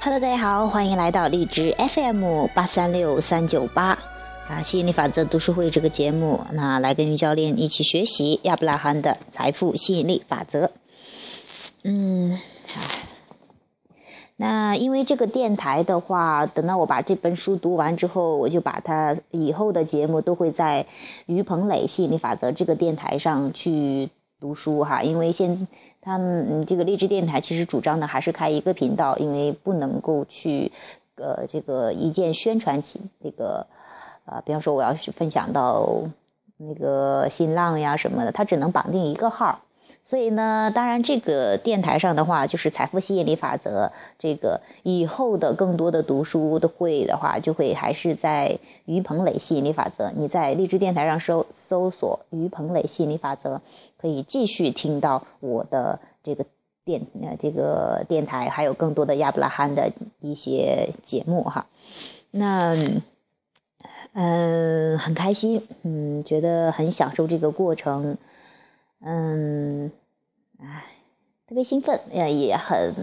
Hello，大家好，欢迎来到荔枝 FM 八三六三九八。啊，吸引力法则读书会这个节目，那来跟于教练一起学习亚伯拉罕的财富吸引力法则。嗯，那因为这个电台的话，等到我把这本书读完之后，我就把它以后的节目都会在于鹏磊吸引力法则这个电台上去读书哈，因为现他们这个励志电台其实主张的还是开一个频道，因为不能够去呃这个一键宣传起那个呃，比方说我要去分享到那个新浪呀什么的，它只能绑定一个号。所以呢，当然这个电台上的话，就是财富吸引力法则。这个以后的更多的读书的会的话，就会还是在于鹏磊吸引力法则。你在励志电台上搜搜索于鹏磊吸引力法则，可以继续听到我的这个电呃这个电台，还有更多的亚伯拉罕的一些节目哈。那嗯，很开心，嗯，觉得很享受这个过程。嗯，哎，特别兴奋，也也很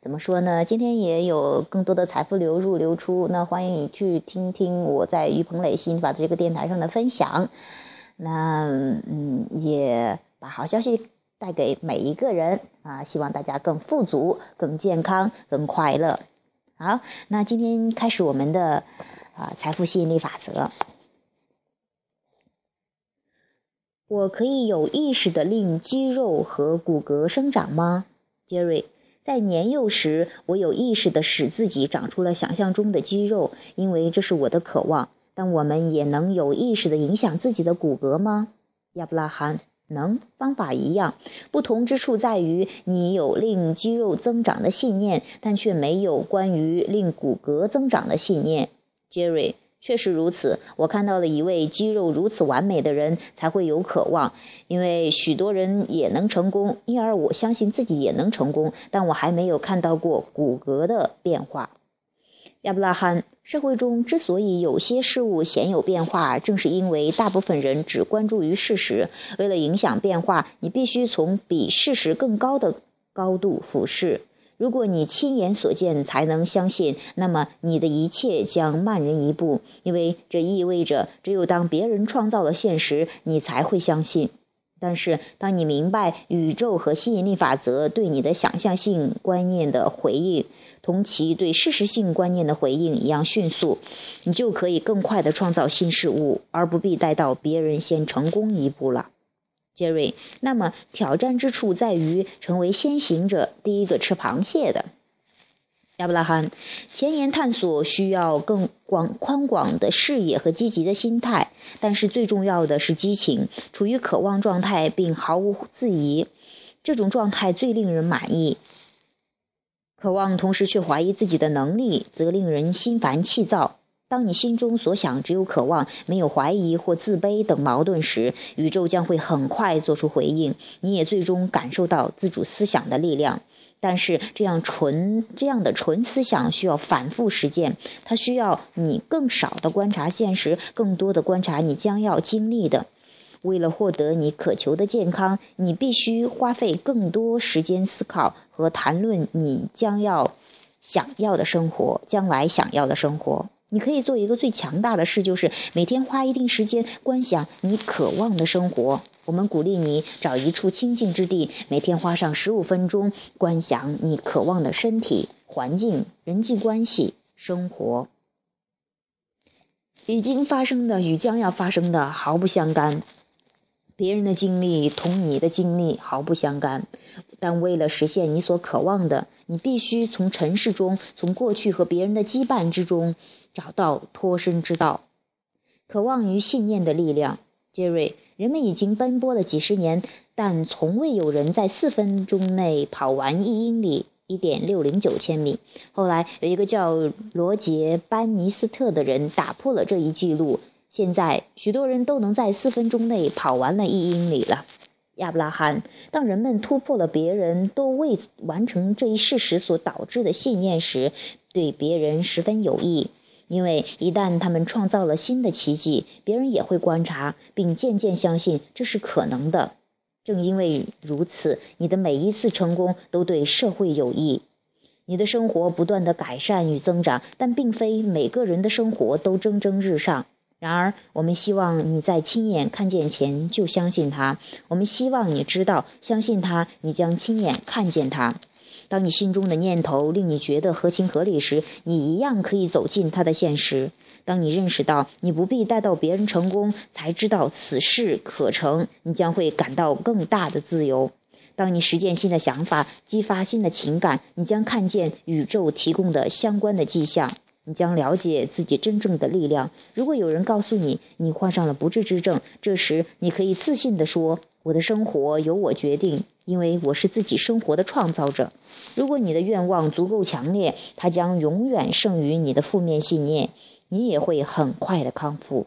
怎么说呢？今天也有更多的财富流入流出，那欢迎你去听听我在于鹏磊新法这个电台上的分享。那嗯，也把好消息带给每一个人啊，希望大家更富足、更健康、更快乐。好，那今天开始我们的啊财富吸引力法则。我可以有意识的令肌肉和骨骼生长吗，杰瑞？在年幼时，我有意识的使自己长出了想象中的肌肉，因为这是我的渴望。但我们也能有意识的影响自己的骨骼吗？亚伯拉罕，能，方法一样，不同之处在于你有令肌肉增长的信念，但却没有关于令骨骼增长的信念，杰瑞。确实如此，我看到了一位肌肉如此完美的人，才会有渴望。因为许多人也能成功，因而我相信自己也能成功。但我还没有看到过骨骼的变化。亚伯拉罕，社会中之所以有些事物鲜有变化，正是因为大部分人只关注于事实。为了影响变化，你必须从比事实更高的高度俯视。如果你亲眼所见才能相信，那么你的一切将慢人一步，因为这意味着只有当别人创造了现实，你才会相信。但是，当你明白宇宙和吸引力法则对你的想象性观念的回应，同其对事实性观念的回应一样迅速，你就可以更快地创造新事物，而不必待到别人先成功一步了。杰瑞，那么挑战之处在于成为先行者，第一个吃螃蟹的。亚伯拉罕，前沿探索需要更广宽广的视野和积极的心态，但是最重要的是激情，处于渴望状态并毫无质疑，这种状态最令人满意。渴望同时却怀疑自己的能力，则令人心烦气躁。当你心中所想只有渴望，没有怀疑或自卑等矛盾时，宇宙将会很快做出回应，你也最终感受到自主思想的力量。但是，这样纯这样的纯思想需要反复实践，它需要你更少的观察现实，更多的观察你将要经历的。为了获得你渴求的健康，你必须花费更多时间思考和谈论你将要想要的生活，将来想要的生活。你可以做一个最强大的事，就是每天花一定时间观想你渴望的生活。我们鼓励你找一处清静之地，每天花上十五分钟观想你渴望的身体、环境、人际关系、生活。已经发生的与将要发生的毫不相干。别人的经历同你的经历毫不相干，但为了实现你所渴望的，你必须从尘世中，从过去和别人的羁绊之中，找到脱身之道。渴望与信念的力量，杰瑞。人们已经奔波了几十年，但从未有人在四分钟内跑完一英里（一点六零九千米）。后来有一个叫罗杰·班尼斯特的人打破了这一记录。现在，许多人都能在四分钟内跑完了一英里了。亚伯拉罕，当人们突破了别人都未完成这一事实所导致的信念时，对别人十分有益，因为一旦他们创造了新的奇迹，别人也会观察并渐渐相信这是可能的。正因为如此，你的每一次成功都对社会有益。你的生活不断的改善与增长，但并非每个人的生活都蒸蒸日上。然而，我们希望你在亲眼看见前就相信他。我们希望你知道，相信他，你将亲眼看见他。当你心中的念头令你觉得合情合理时，你一样可以走进他的现实。当你认识到你不必待到别人成功才知道此事可成，你将会感到更大的自由。当你实践新的想法，激发新的情感，你将看见宇宙提供的相关的迹象。你将了解自己真正的力量。如果有人告诉你你患上了不治之症，这时你可以自信地说：“我的生活由我决定，因为我是自己生活的创造者。”如果你的愿望足够强烈，它将永远胜于你的负面信念，你也会很快的康复。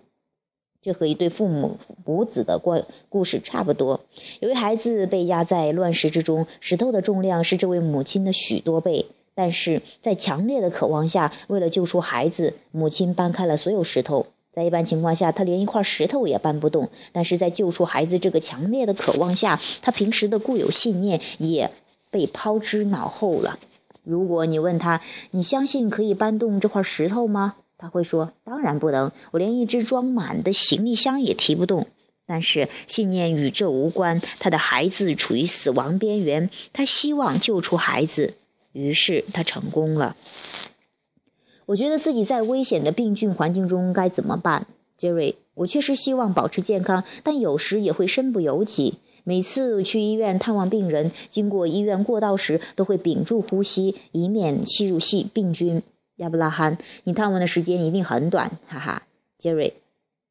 这和一对父母母子的故故事差不多。有位孩子被压在乱石之中，石头的重量是这位母亲的许多倍。但是在强烈的渴望下，为了救出孩子，母亲搬开了所有石头。在一般情况下，她连一块石头也搬不动。但是在救出孩子这个强烈的渴望下，她平时的固有信念也被抛之脑后了。如果你问他，你相信可以搬动这块石头吗？他会说：“当然不能，我连一只装满的行李箱也提不动。”但是信念与这无关。他的孩子处于死亡边缘，他希望救出孩子。于是他成功了。我觉得自己在危险的病菌环境中该怎么办，杰瑞？我确实希望保持健康，但有时也会身不由己。每次去医院探望病人，经过医院过道时，都会屏住呼吸，以免吸入细病菌。亚伯拉罕，你探望的时间一定很短，哈哈，杰瑞。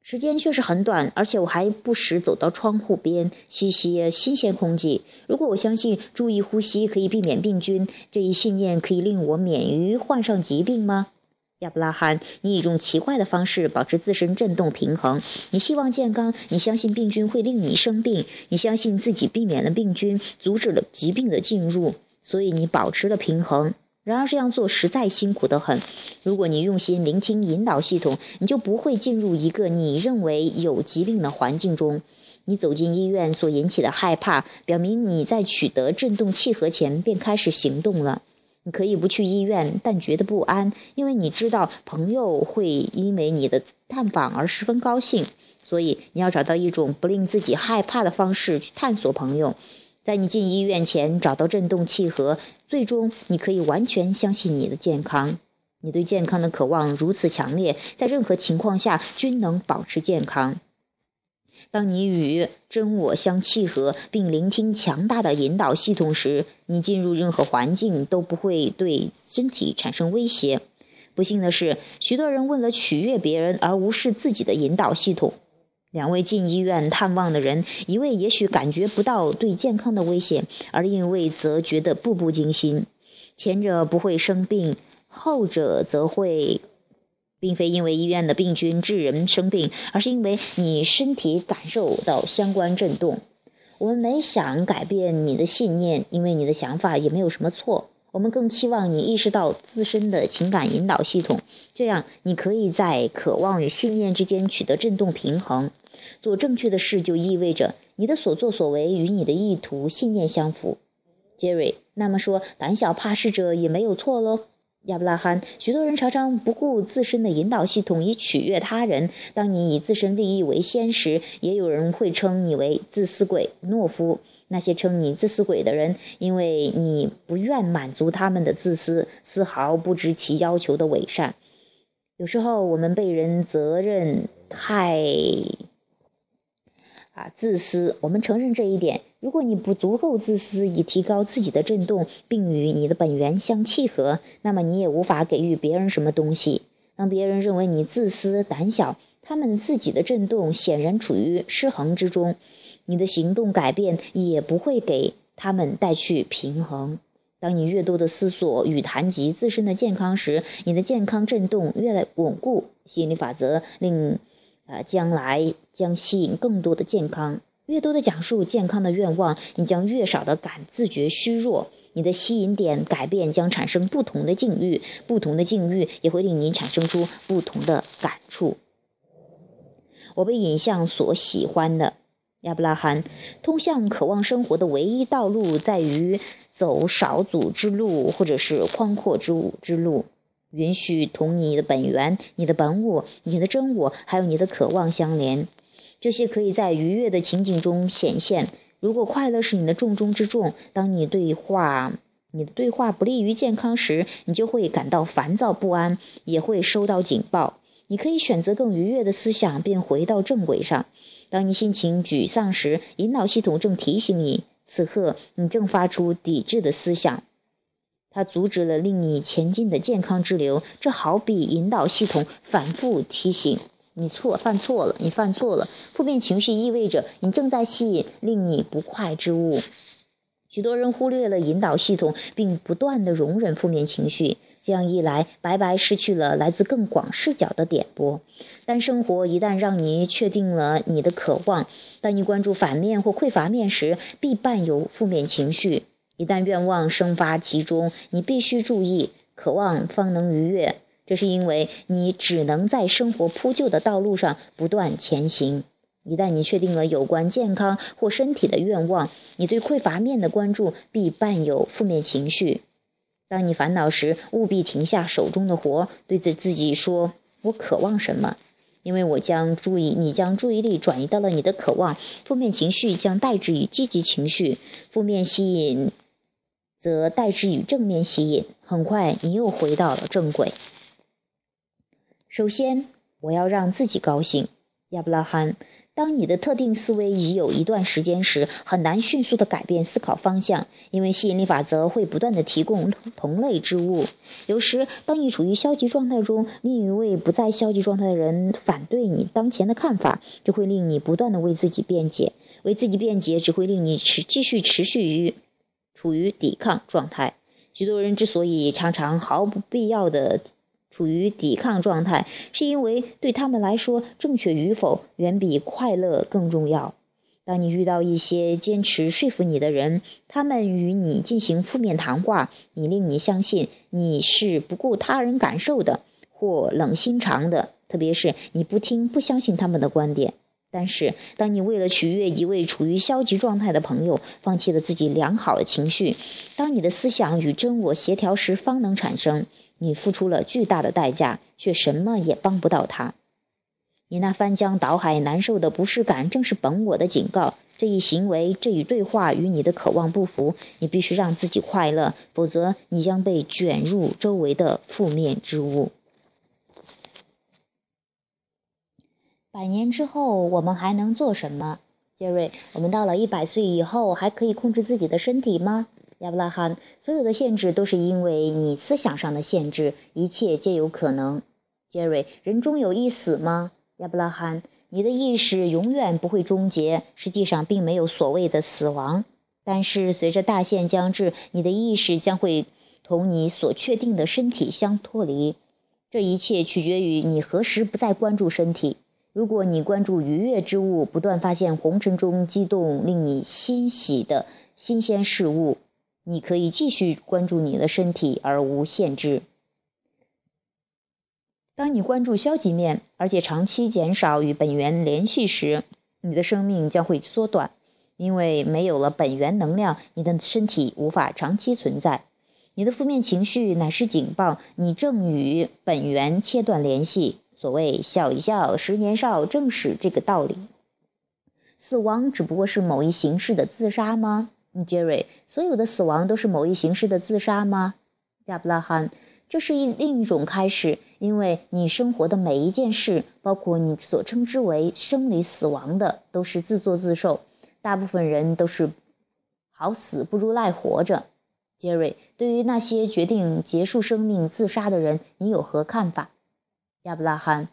时间确实很短，而且我还不时走到窗户边吸吸新鲜空气。如果我相信注意呼吸可以避免病菌，这一信念可以令我免于患上疾病吗？亚伯拉罕，你以一种奇怪的方式保持自身振动平衡。你希望健康，你相信病菌会令你生病，你相信自己避免了病菌，阻止了疾病的进入，所以你保持了平衡。然而这样做实在辛苦得很。如果你用心聆听引导系统，你就不会进入一个你认为有疾病的环境中。你走进医院所引起的害怕，表明你在取得振动契合前便开始行动了。你可以不去医院，但觉得不安，因为你知道朋友会因为你的探访而十分高兴。所以你要找到一种不令自己害怕的方式去探索朋友。在你进医院前找到振动契合，最终你可以完全相信你的健康。你对健康的渴望如此强烈，在任何情况下均能保持健康。当你与真我相契合，并聆听强大的引导系统时，你进入任何环境都不会对身体产生威胁。不幸的是，许多人为了取悦别人而无视自己的引导系统。两位进医院探望的人，一位也许感觉不到对健康的危险，而另一位则觉得步步惊心。前者不会生病，后者则会，并非因为医院的病菌致人生病，而是因为你身体感受到相关震动。我们没想改变你的信念，因为你的想法也没有什么错。我们更期望你意识到自身的情感引导系统，这样你可以在渴望与信念之间取得振动平衡。做正确的事就意味着你的所作所为与你的意图、信念相符。杰瑞，那么说，胆小怕事者也没有错喽？亚伯拉罕，许多人常常不顾自身的引导系统以取悦他人。当你以自身利益为先时，也有人会称你为自私鬼、懦夫。那些称你自私鬼的人，因为你不愿满足他们的自私，丝毫不知其要求的伪善。有时候我们被人责任太啊自私，我们承认这一点。如果你不足够自私以提高自己的振动，并与你的本源相契合，那么你也无法给予别人什么东西。当别人认为你自私胆小，他们自己的振动显然处于失衡之中，你的行动改变也不会给他们带去平衡。当你越多的思索与谈及自身的健康时，你的健康振动越来稳固。吸引力法则令，呃，将来将吸引更多的健康。越多的讲述健康的愿望，你将越少的感自觉虚弱。你的吸引点改变将产生不同的境遇，不同的境遇也会令你产生出不同的感触。我被影像所喜欢的，亚伯拉罕，通向渴望生活的唯一道路在于走少阻之路，或者是宽阔之之路。允许同你的本源、你的本我、你的真我，还有你的渴望相连。这些可以在愉悦的情景中显现。如果快乐是你的重中之重，当你对话你的对话不利于健康时，你就会感到烦躁不安，也会收到警报。你可以选择更愉悦的思想，便回到正轨上。当你心情沮丧时，引导系统正提醒你，此刻你正发出抵制的思想，它阻止了令你前进的健康之流。这好比引导系统反复提醒你错犯错了，你犯错了。负面情绪意味着你正在吸引令你不快之物。许多人忽略了引导系统，并不断的容忍负面情绪。这样一来，白白失去了来自更广视角的点拨。但生活一旦让你确定了你的渴望，当你关注反面或匮乏面时，必伴有负面情绪。一旦愿望生发其中，你必须注意，渴望方能逾越。这是因为你只能在生活铺就的道路上不断前行。一旦你确定了有关健康或身体的愿望，你对匮乏面的关注必伴有负面情绪。当你烦恼时，务必停下手中的活，对着自己说：“我渴望什么？”因为我将注意，你将注意力转移到了你的渴望，负面情绪将代之以积极情绪，负面吸引则代之以正面吸引。很快，你又回到了正轨。首先，我要让自己高兴，亚伯拉罕。当你的特定思维已有一段时间时，很难迅速地改变思考方向，因为吸引力法则会不断地提供同类之物。有时，当你处于消极状态中，另一位不在消极状态的人反对你当前的看法，就会令你不断地为自己辩解。为自己辩解只会令你持继续持续于处于抵抗状态。许多人之所以常常毫不必要的。处于抵抗状态，是因为对他们来说，正确与否远比快乐更重要。当你遇到一些坚持说服你的人，他们与你进行负面谈话，你令你相信你是不顾他人感受的，或冷心肠的，特别是你不听、不相信他们的观点。但是，当你为了取悦一位处于消极状态的朋友，放弃了自己良好的情绪，当你的思想与真我协调时，方能产生。你付出了巨大的代价，却什么也帮不到他。你那翻江倒海、难受的不适感，正是本我的警告。这一行为、这一对话与你的渴望不符。你必须让自己快乐，否则你将被卷入周围的负面之物。百年之后，我们还能做什么，杰瑞？我们到了一百岁以后，还可以控制自己的身体吗？亚伯拉罕，所有的限制都是因为你思想上的限制，一切皆有可能。杰瑞，人终有一死吗？亚伯拉罕，你的意识永远不会终结，实际上并没有所谓的死亡。但是随着大限将至，你的意识将会同你所确定的身体相脱离。这一切取决于你何时不再关注身体。如果你关注愉悦之物，不断发现红尘中激动、令你欣喜的新鲜事物。你可以继续关注你的身体而无限制。当你关注消极面，而且长期减少与本源联系时，你的生命将会缩短，因为没有了本源能量，你的身体无法长期存在。你的负面情绪乃是警报，你正与本源切断联系。所谓“笑一笑，十年少”，正是这个道理。死亡只不过是某一形式的自杀吗？杰瑞，所有的死亡都是某一形式的自杀吗？亚伯拉罕，这是一另一种开始，因为你生活的每一件事，包括你所称之为生理死亡的，都是自作自受。大部分人都是好死不如赖活着。杰瑞，对于那些决定结束生命自杀的人，你有何看法？亚伯拉罕，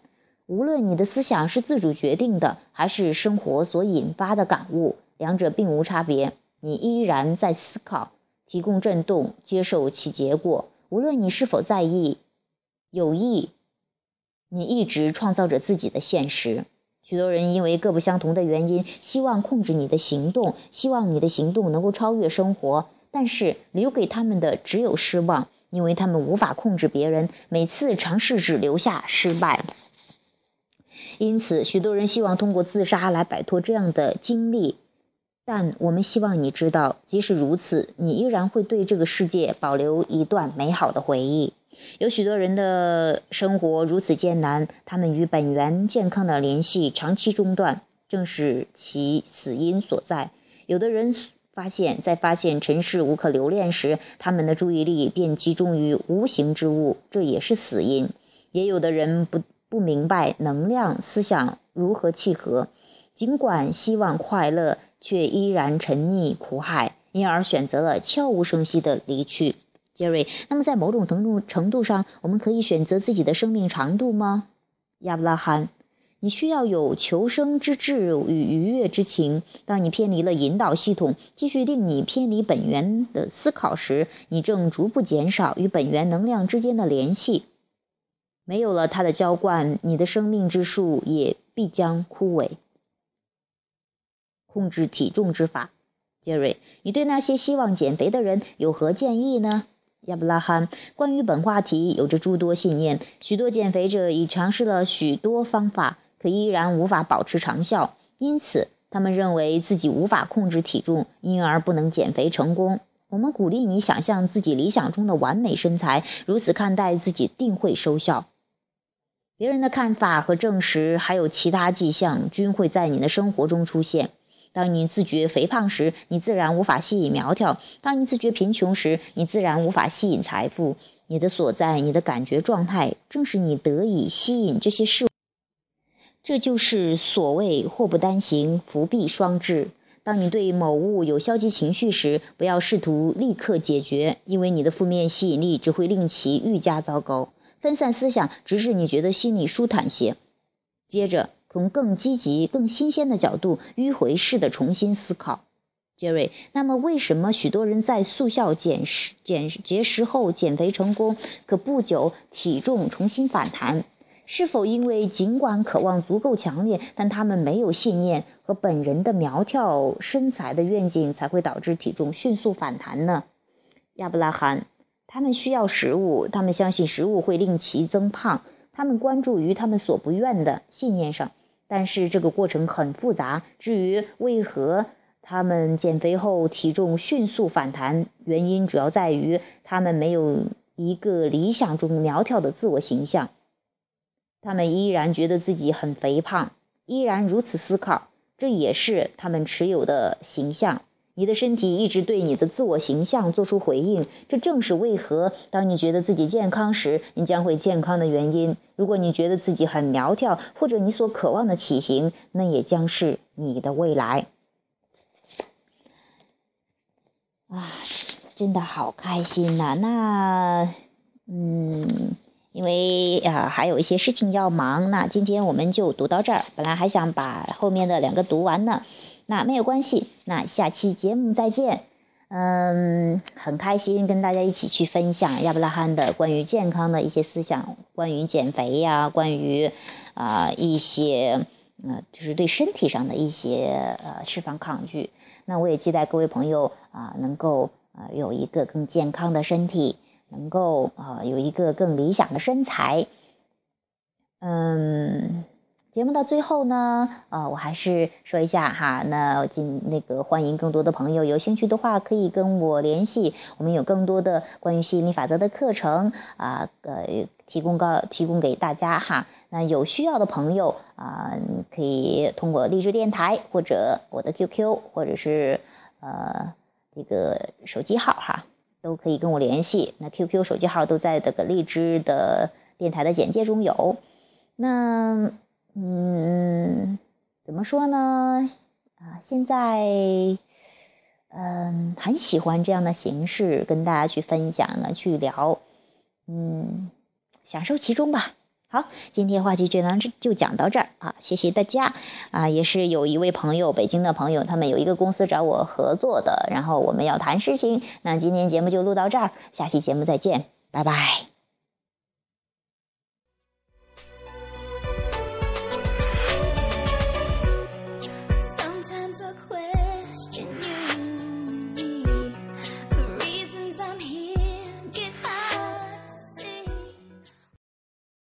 无论你的思想是自主决定的，还是生活所引发的感悟，两者并无差别。你依然在思考，提供震动，接受其结果。无论你是否在意、有意，你一直创造着自己的现实。许多人因为各不相同的原因，希望控制你的行动，希望你的行动能够超越生活，但是留给他们的只有失望，因为他们无法控制别人。每次尝试只留下失败。因此，许多人希望通过自杀来摆脱这样的经历。但我们希望你知道，即使如此，你依然会对这个世界保留一段美好的回忆。有许多人的生活如此艰难，他们与本源健康的联系长期中断，正是其死因所在。有的人发现，在发现尘世无可留恋时，他们的注意力便集中于无形之物，这也是死因。也有的人不不明白能量思想如何契合，尽管希望快乐，却依然沉溺苦海，因而选择了悄无声息的离去。杰瑞，那么在某种程度程度上，我们可以选择自己的生命长度吗？亚伯拉罕，你需要有求生之志与愉悦之情。当你偏离了引导系统，继续令你偏离本源的思考时，你正逐步减少与本源能量之间的联系。没有了它的浇灌，你的生命之树也必将枯萎。控制体重之法，杰瑞，你对那些希望减肥的人有何建议呢？亚伯拉罕，关于本话题有着诸多信念。许多减肥者已尝试了许多方法，可依然无法保持长效，因此他们认为自己无法控制体重，因而不能减肥成功。我们鼓励你想象自己理想中的完美身材，如此看待自己定会收效。别人的看法和证实，还有其他迹象，均会在你的生活中出现。当你自觉肥胖时，你自然无法吸引苗条；当你自觉贫穷时，你自然无法吸引财富。你的所在，你的感觉状态，正是你得以吸引这些事物。这就是所谓“祸不单行，福必双至”。当你对某物有消极情绪时，不要试图立刻解决，因为你的负面吸引力只会令其愈加糟糕。分散思想，直至你觉得心里舒坦些。接着。从更积极、更新鲜的角度迂回式的重新思考，杰瑞。那么，为什么许多人在速效减食、减节食后减肥成功，可不久体重重新反弹？是否因为尽管渴望足够强烈，但他们没有信念和本人的苗条身材的愿景，才会导致体重迅速反弹呢？亚伯拉罕，他们需要食物，他们相信食物会令其增胖，他们关注于他们所不愿的信念上。但是这个过程很复杂。至于为何他们减肥后体重迅速反弹，原因主要在于他们没有一个理想中苗条的自我形象。他们依然觉得自己很肥胖，依然如此思考，这也是他们持有的形象。你的身体一直对你的自我形象做出回应，这正是为何当你觉得自己健康时，你将会健康的原因。如果你觉得自己很苗条，或者你所渴望的体型，那也将是你的未来。啊，真的好开心呐！那，嗯，因为啊还有一些事情要忙，那今天我们就读到这儿。本来还想把后面的两个读完呢。那没有关系，那下期节目再见。嗯，很开心跟大家一起去分享亚伯拉罕的关于健康的一些思想，关于减肥呀，关于啊一些呃就是对身体上的一些呃释放抗拒。那我也期待各位朋友啊能够啊有一个更健康的身体，能够啊有一个更理想的身材。嗯。节目的最后呢，呃，我还是说一下哈，那今那个欢迎更多的朋友有兴趣的话可以跟我联系，我们有更多的关于吸引力法则的课程啊，呃，提供告提供给大家哈。那有需要的朋友啊，可以通过励志电台或者我的 QQ 或者是呃这个手机号哈，都可以跟我联系。那 QQ 手机号都在这个荔枝的电台的简介中有。那。嗯，怎么说呢？啊，现在嗯很喜欢这样的形式，跟大家去分享呢，去聊，嗯，享受其中吧。好，今天话题就当，就讲到这儿啊，谢谢大家啊。也是有一位朋友，北京的朋友，他们有一个公司找我合作的，然后我们要谈事情。那今天节目就录到这儿，下期节目再见，拜拜。